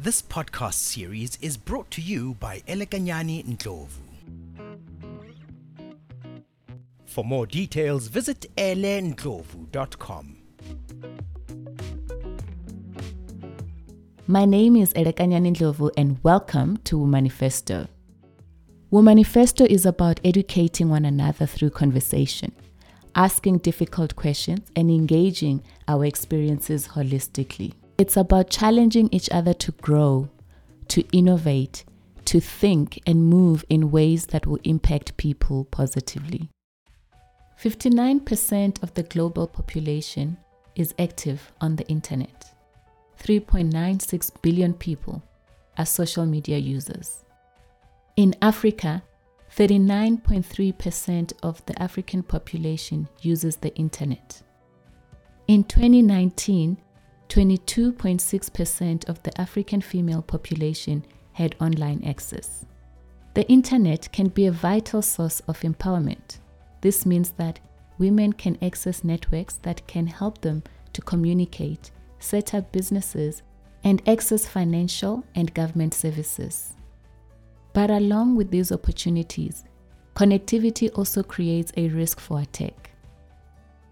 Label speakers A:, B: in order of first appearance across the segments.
A: This podcast series is brought to you by Elekanyani Ndlovu. For more details, visit elendlovu.com.
B: My name is Elekanyani Ndlovu and welcome to Womanifesto. Womanifesto is about educating one another through conversation, asking difficult questions, and engaging our experiences holistically. It's about challenging each other to grow, to innovate, to think and move in ways that will impact people positively. 59% of the global population is active on the internet. 3.96 billion people are social media users. In Africa, 39.3% of the African population uses the internet. In 2019, 22.6% of the African female population had online access. The internet can be a vital source of empowerment. This means that women can access networks that can help them to communicate, set up businesses, and access financial and government services. But along with these opportunities, connectivity also creates a risk for attack.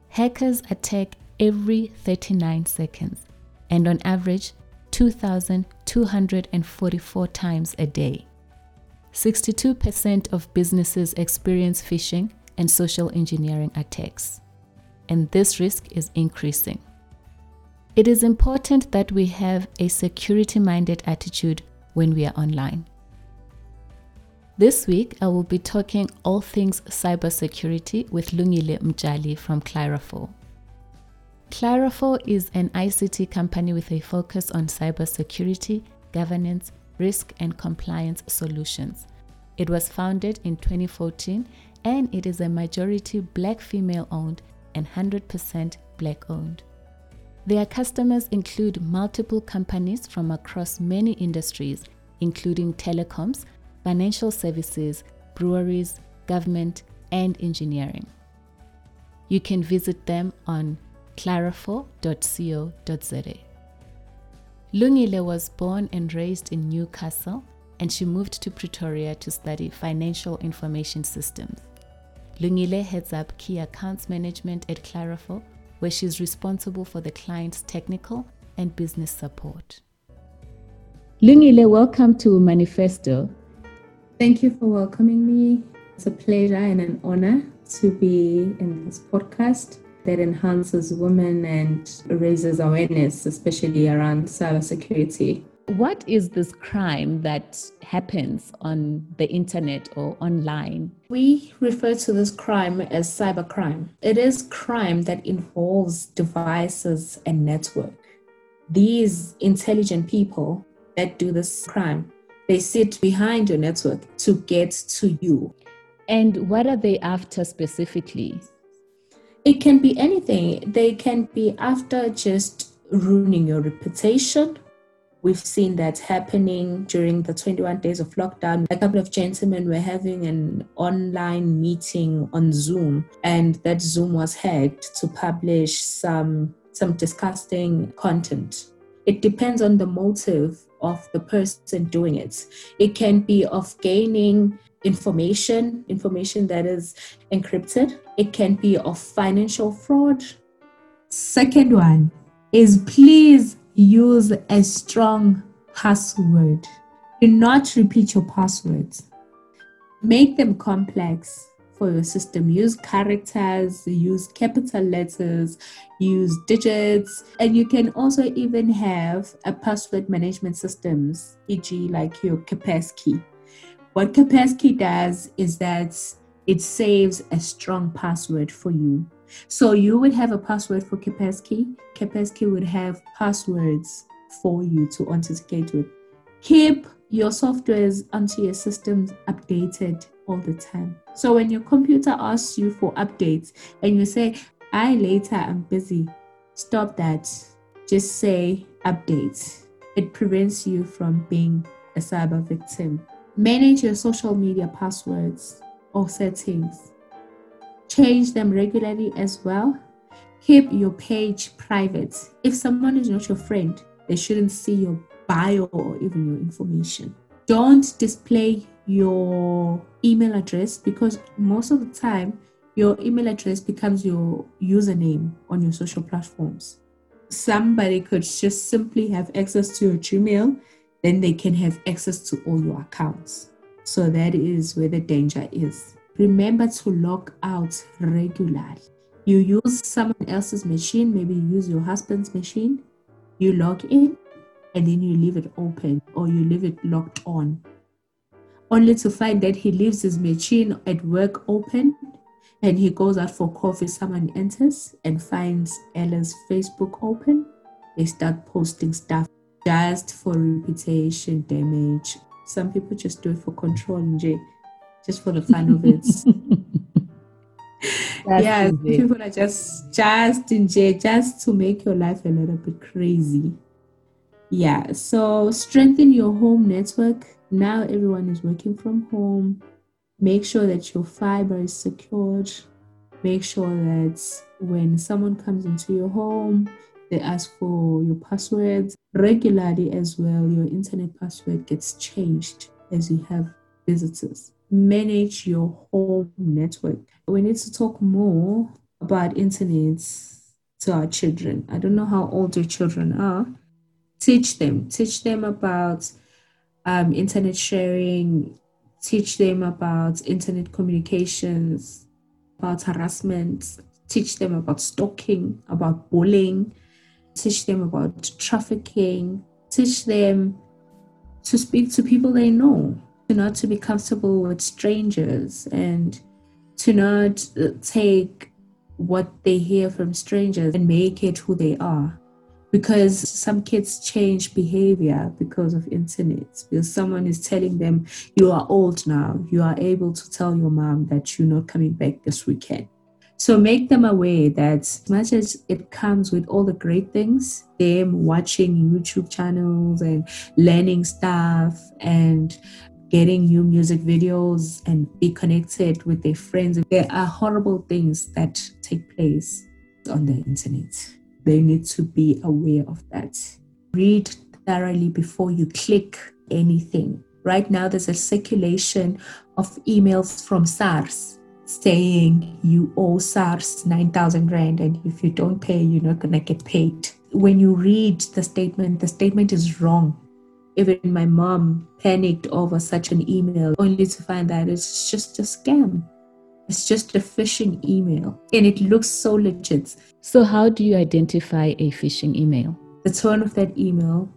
B: Hackers attack every 39 seconds and on average 2,244 times a day. 62% of businesses experience phishing and social engineering attacks, and this risk is increasing. It is important that we have a security minded attitude when we are online. This week, I will be talking all things cybersecurity with Lungile Mjali from Clarofour. Clarofour is an ICT company with a focus on cybersecurity, governance, risk, and compliance solutions. It was founded in 2014 and it is a majority black female owned and 100% black owned. Their customers include multiple companies from across many industries, including telecoms, financial services, breweries, government, and engineering. You can visit them on clarofour.co.za. Lungile was born and raised in Newcastle, and she moved to Pretoria to study financial information systems. Lungile heads up key accounts management at Clarofour, where she's responsible for the client's technical and business support. Lungile, welcome to Womanifesto.
C: Thank you for welcoming me. It's a pleasure and an honor to be in this podcast that enhances women and raises awareness, especially around cybersecurity.
B: What is this crime that happens on the internet or online?
C: We refer to this crime as cybercrime. It is crime that involves devices and network. These intelligent people that do this crime, they sit behind your network to get to you.
B: And what are they after specifically?
C: It can be anything. They can be after just ruining your reputation. We've seen that happening during the 21 days of lockdown. A couple of gentlemen were having an online meeting on Zoom, and that Zoom was hacked to publish some some disgusting content. It depends on the motive of the person doing it. It can be of gaining information, information that is encrypted. It can be of financial fraud. Second one is please use a strong password. Do not repeat your passwords. Make them complex for your system. Use characters, use capital letters, use digits, and you can also even have a password management systems, e.g., like your Kaspersky. What Kaspersky does is that it saves a strong password for you. So you would have a password for Kaspersky. Kaspersky would have passwords for you to authenticate with. Keep your softwares onto your systems updated all the time. So when your computer asks you for updates and you say, I later I'm busy, stop that. Just say updates. It prevents you from being a cyber victim. Manage your social media passwords or settings. Change them regularly as well. Keep your page private. If someone is not your friend, they shouldn't see your bio or even your information. Don't display your email address because most of the time your email address becomes your username on your social platforms. Somebody could just simply have access to your Gmail, then they can have access to all your accounts. So that is where the danger is. Remember to log out regularly. You use someone else's machine, maybe you use your husband's machine, you log in and then you leave it open or you leave it locked on only to find that he leaves his machine at work open and he goes out for coffee. Someone enters and finds Ella's Facebook open. They start posting stuff just for reputation damage. Some people just do it for control, just for the fun of it. yeah, people are just just in jail just to make your life a little bit crazy. Yeah, so strengthen your home network now everyone is working from home. Make sure that your fiber is secured. Make sure that when someone comes into your home, they ask for your passwords regularly as well. Your internet password gets changed as you have visitors. Manage your home network. We need to talk more about internet to our children. I don't know how old your children are. Teach them. Teach them about um, internet sharing, teach them about internet communications, about harassment, teach them about stalking, about bullying, teach them about trafficking, teach them to speak to people they know, to not to be comfortable with strangers and to not uh, take what they hear from strangers and make it who they are because some kids change behavior because of internet. Because someone is telling them you are old now. You are able to tell your mom that you're not coming back this weekend. So make them aware that as much as it comes with all the great things them watching youtube channels and learning stuff and getting new music videos and be connected with their friends there are horrible things that take place on the internet they need to be aware of that. Read thoroughly before you click anything. Right now, there's a circulation of emails from SARS saying you owe SARS 9,000 Rand, and if you don't pay, you're not going to get paid. When you read the statement, the statement is wrong. Even my mom panicked over such an email, only to find that it's just a scam. It's just a phishing email and it looks so legit.
B: So, how do you identify a phishing email?
C: The tone of that email,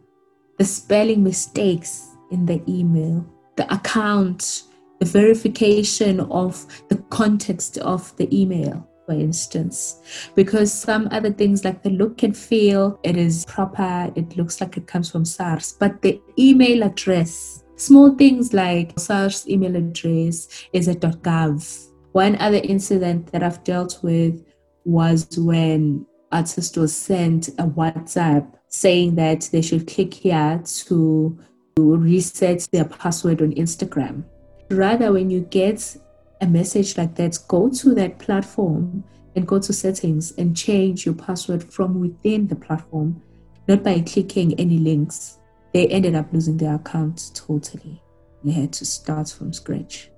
C: the spelling mistakes in the email, the account, the verification of the context of the email, for instance. Because some other things like the look and feel, it is proper, it looks like it comes from SARS, but the email address, small things like SARS email address is a .gov one other incident that I've dealt with was when artist was sent a WhatsApp saying that they should click here to, to reset their password on Instagram. Rather, when you get a message like that, go to that platform and go to settings and change your password from within the platform, not by clicking any links. They ended up losing their account totally. They had to start from scratch.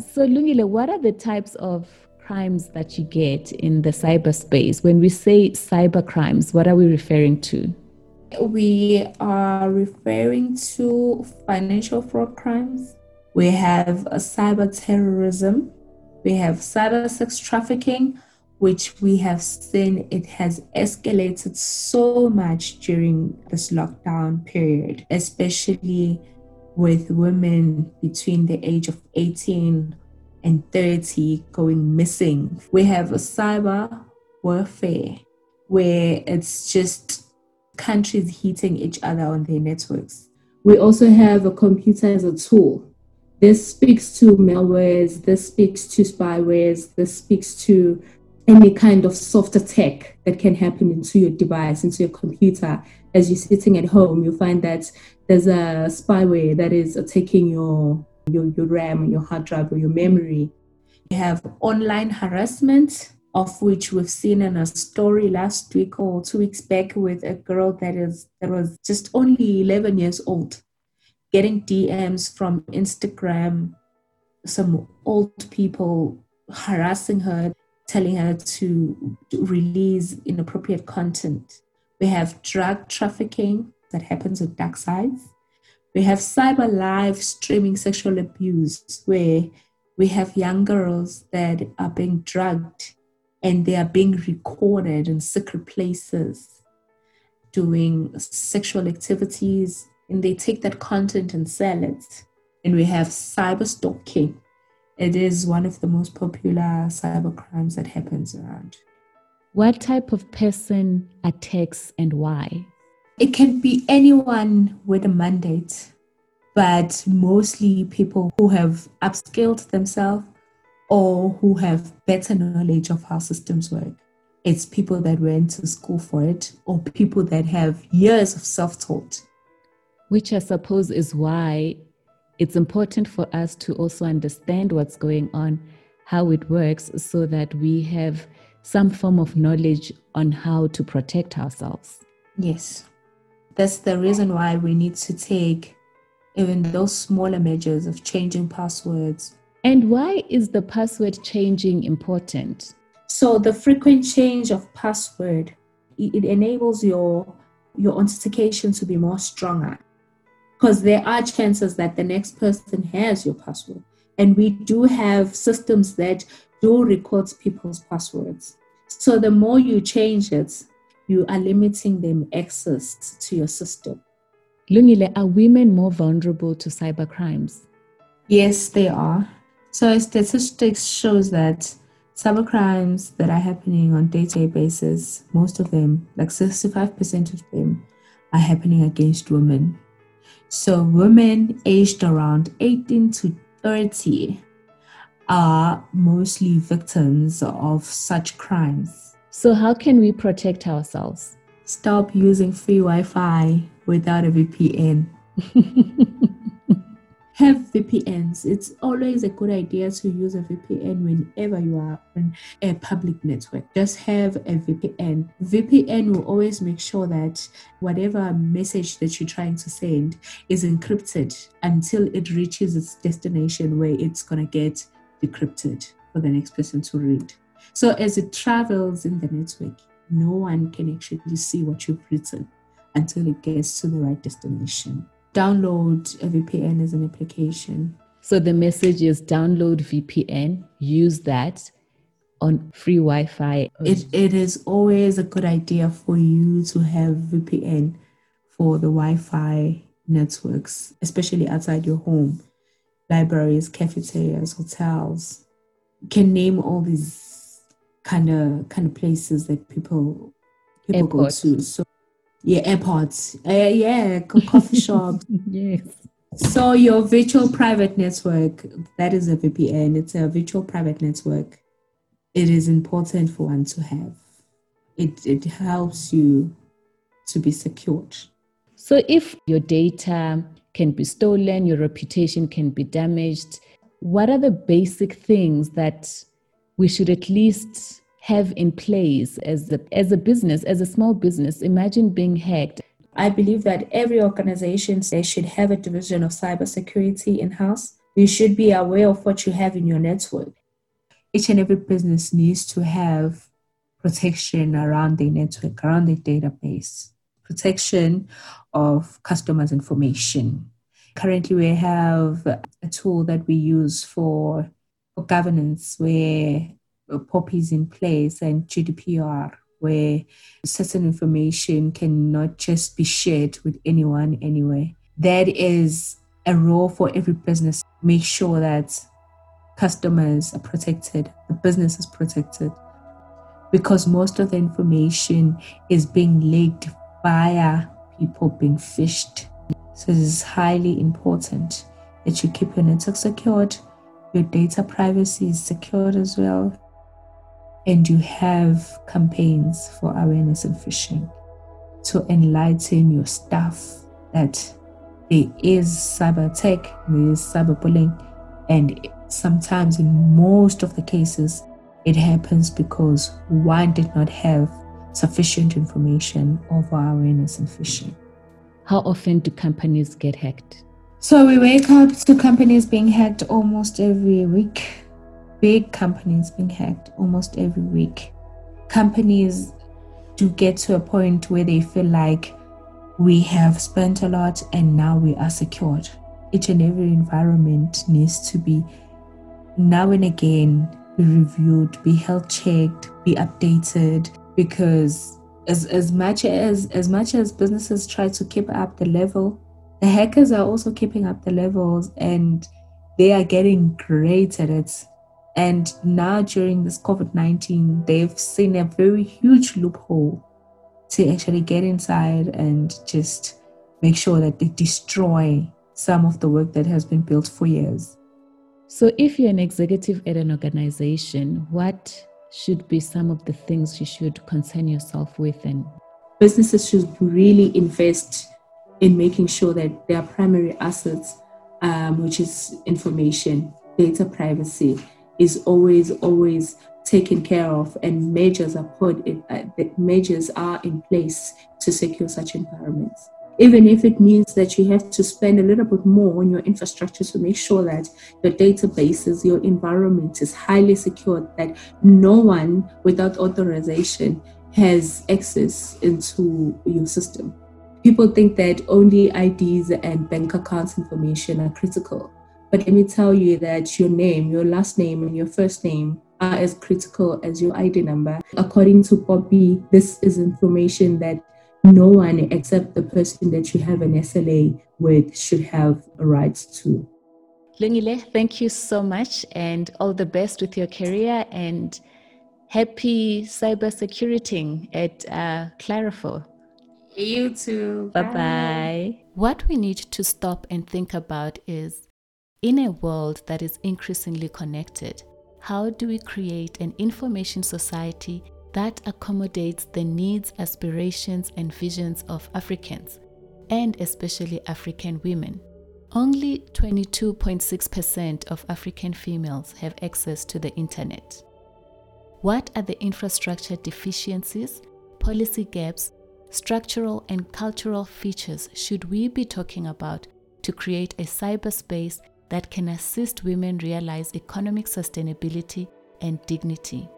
B: So, Lungile, what are the types of crimes that you get in the cyberspace? When we say cyber crimes, what are we referring to?
C: We are referring to financial fraud crimes. We have a cyber terrorism. We have cyber sex trafficking, which we have seen it has escalated so much during this lockdown period, especially with women between the age of 18 and 30 going missing. We have a cyber warfare where it's just countries hitting each other on their networks. We also have a computer as a tool. This speaks to malwares, this speaks to spywares, this speaks to any kind of soft attack that can happen into your device, into your computer. As you're sitting at home, you find that there's a spyware that is attacking your, your, your RAM, your hard drive, or your memory. You have online harassment, of which we've seen in a story last week or two weeks back with a girl that is that was just only 11 years old getting DMs from Instagram, some old people harassing her, telling her to release inappropriate content. We have drug trafficking that happens with dark sides. We have cyber live streaming sexual abuse, where we have young girls that are being drugged and they are being recorded in secret places doing sexual activities and they take that content and sell it. And we have cyber stalking. It is one of the most popular cyber crimes that happens around.
B: What type of person attacks and why?
C: It can be anyone with a mandate, but mostly people who have upskilled themselves or who have better knowledge of how systems work. It's people that went to school for it or people that have years of self taught
B: which I suppose is why it's important for us to also understand what's going on, how it works, so that we have some form of knowledge on how to protect ourselves.
C: Yes. That's the reason why we need to take even those smaller measures of changing passwords.
B: And why is the password changing important?
C: So the frequent change of password it enables your your authentication to be more stronger because there are chances that the next person has your password. And we do have systems that do record people's passwords. So the more you change it, you are limiting them access to your system.
B: Lungile, are women more vulnerable to cyber crimes?
C: Yes, they are. So statistics shows that cyber crimes that are happening on day-to-day basis, most of them, like 65% of them, are happening against women. So, women aged around 18 to 30 are mostly victims of such crimes.
B: So, how can we protect ourselves?
C: Stop using free Wi Fi without a VPN. have VPNs. It's always a good idea to use a VPN whenever you are on a public network. Just have a VPN. VPN will always make sure that whatever message that you're trying to send is encrypted until it reaches its destination where it's going to get decrypted for the next person to read. So as it travels in the network, no one can actually see what you've written until it gets to the right destination download a VPN as an application.
B: So the message is download VPN, use that on free Wi Fi.
C: It, it is always a good idea for you to have VPN for the Wi Fi networks, especially outside your home, libraries, cafeterias, hotels. You can name all these kind of kind of places that people people go to. So yeah, airports. Uh, yeah, coffee shops.
B: yes.
C: So your virtual private network, that is a VPN. It's a virtual private network. It is important for one to have. It it helps you to be secured.
B: So if your data can be stolen, your reputation can be damaged, what are the basic things that we should at least have in place as a, as a business, as a small business? Imagine being hacked.
C: I believe that every organization they should have a division of cybersecurity in house. You should be aware of what you have in your network. Each and every business needs to have protection around their network, around their database, protection of customers' information. Currently, we have a tool that we use for, for governance where uh, POPIs in place and GDPR, where certain information cannot just be shared with anyone anyway. That is a role for every business. Make sure that customers are protected, the business is protected, because most of the information is being leaked via people being phished. So it is highly important that you keep your network secured, your data privacy is secured as well, and you have campaigns for awareness and phishing to enlighten your staff that there is cyber attack, there is cyberbullying, and sometimes in most of the cases, it happens because one did not have sufficient information our awareness and phishing.
B: How often do companies get hacked?
C: So we wake up to companies being hacked almost every week. Big companies being hacked almost every week. Companies do get to a point where they feel like we have spent a lot and now we are secured. Each and every environment needs to be now and again be reviewed, be health checked, be updated because as, as much as as much as businesses try to keep up the level, the hackers are also keeping up the levels and they are getting great at it. And now during this COVID 19, they've seen a very huge loophole to actually get inside and just make sure that they destroy some of the work that has been built for years.
B: So, if you're an executive at an organization, what should be some of the things you should concern yourself with? And
C: businesses should really invest in making sure that their primary assets, um, which is information, data privacy, is always, always taken care of and measures are put in, uh, measures are in place to secure such environments even if it means that you have to spend a little bit more on your infrastructure to make sure that your databases, your environment is highly secured, that no one without authorization has access into your system. People think that only IDs and bank accounts information are critical. But let me tell you that your name, your last name, and your first name are as critical as your ID number. According to POPI, this is information that no one except the person that you have an SLA with should have a right to.
B: Lungile, thank you so much and all the best with your career and happy cybersecurity at uh.
C: You too.
B: Bye bye. What we need to stop and think about is in a world that is increasingly connected, how do we create an information society that accommodates the needs, aspirations, and visions of Africans, and especially African women? Only 22.6% of African females have access to the internet. What are the infrastructure deficiencies, policy gaps, structural and cultural features should we be talking about to create a cyberspace that can assist women realize economic sustainability and dignity.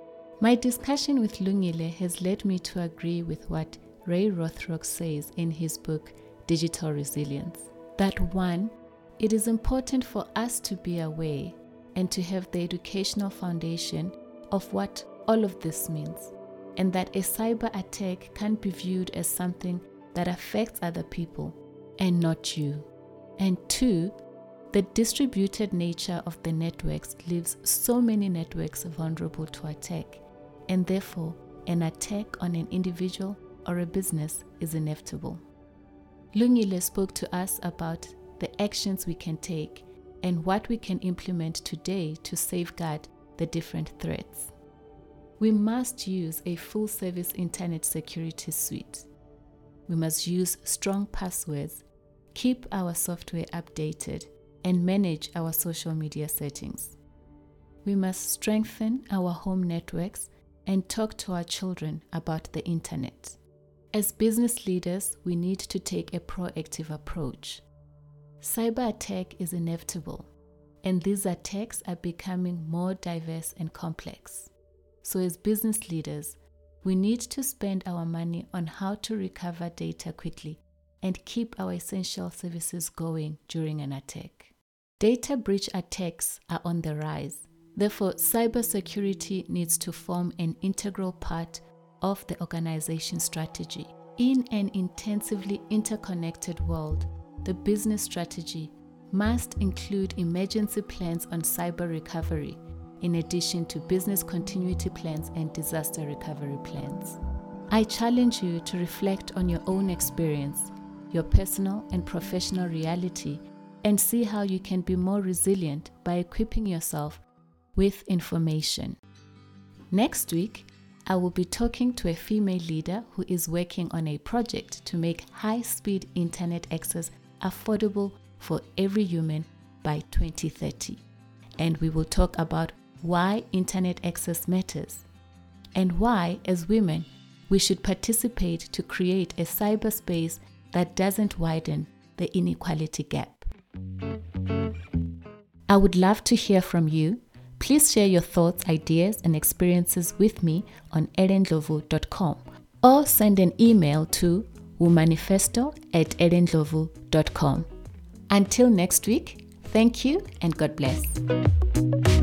B: My discussion with Lungile has led me to agree with what Ray Rothrock says in his book Digital Resilience that one, it is important for us to be aware and to have the educational foundation of what all of this means, and that a cyber attack can't be viewed as something that affects other people and not you. And two, the distributed nature of the networks leaves so many networks vulnerable to attack, and therefore, an attack on an individual or a business is inevitable. Lungile spoke to us about the actions we can take and what we can implement today to safeguard the different threats. We must use a full service internet security suite. We must use strong passwords, keep our software updated, and manage our social media settings. We must strengthen our home networks and talk to our children about the internet. As business leaders, we need to take a proactive approach. Cyber attack is inevitable, and these attacks are becoming more diverse and complex. So, as business leaders, we need to spend our money on how to recover data quickly and keep our essential services going during an attack. Data breach attacks are on the rise. Therefore, cybersecurity needs to form an integral part of the organization strategy. In an intensively interconnected world, the business strategy must include emergency plans on cyber recovery, in addition to business continuity plans and disaster recovery plans. I challenge you to reflect on your own experience, your personal and professional reality and see how you can be more resilient by equipping yourself with information. Next week, I will be talking to a female leader who is working on a project to make high speed internet access affordable for every human by 2030. And we will talk about why internet access matters and why, as women, we should participate to create a cyberspace that doesn't widen the inequality gap. I would love to hear from you. Please share your thoughts, ideas, and experiences with me on elendlovu.com or send an email to womanifesto at elendlovu.com. Until next week, thank you and God bless.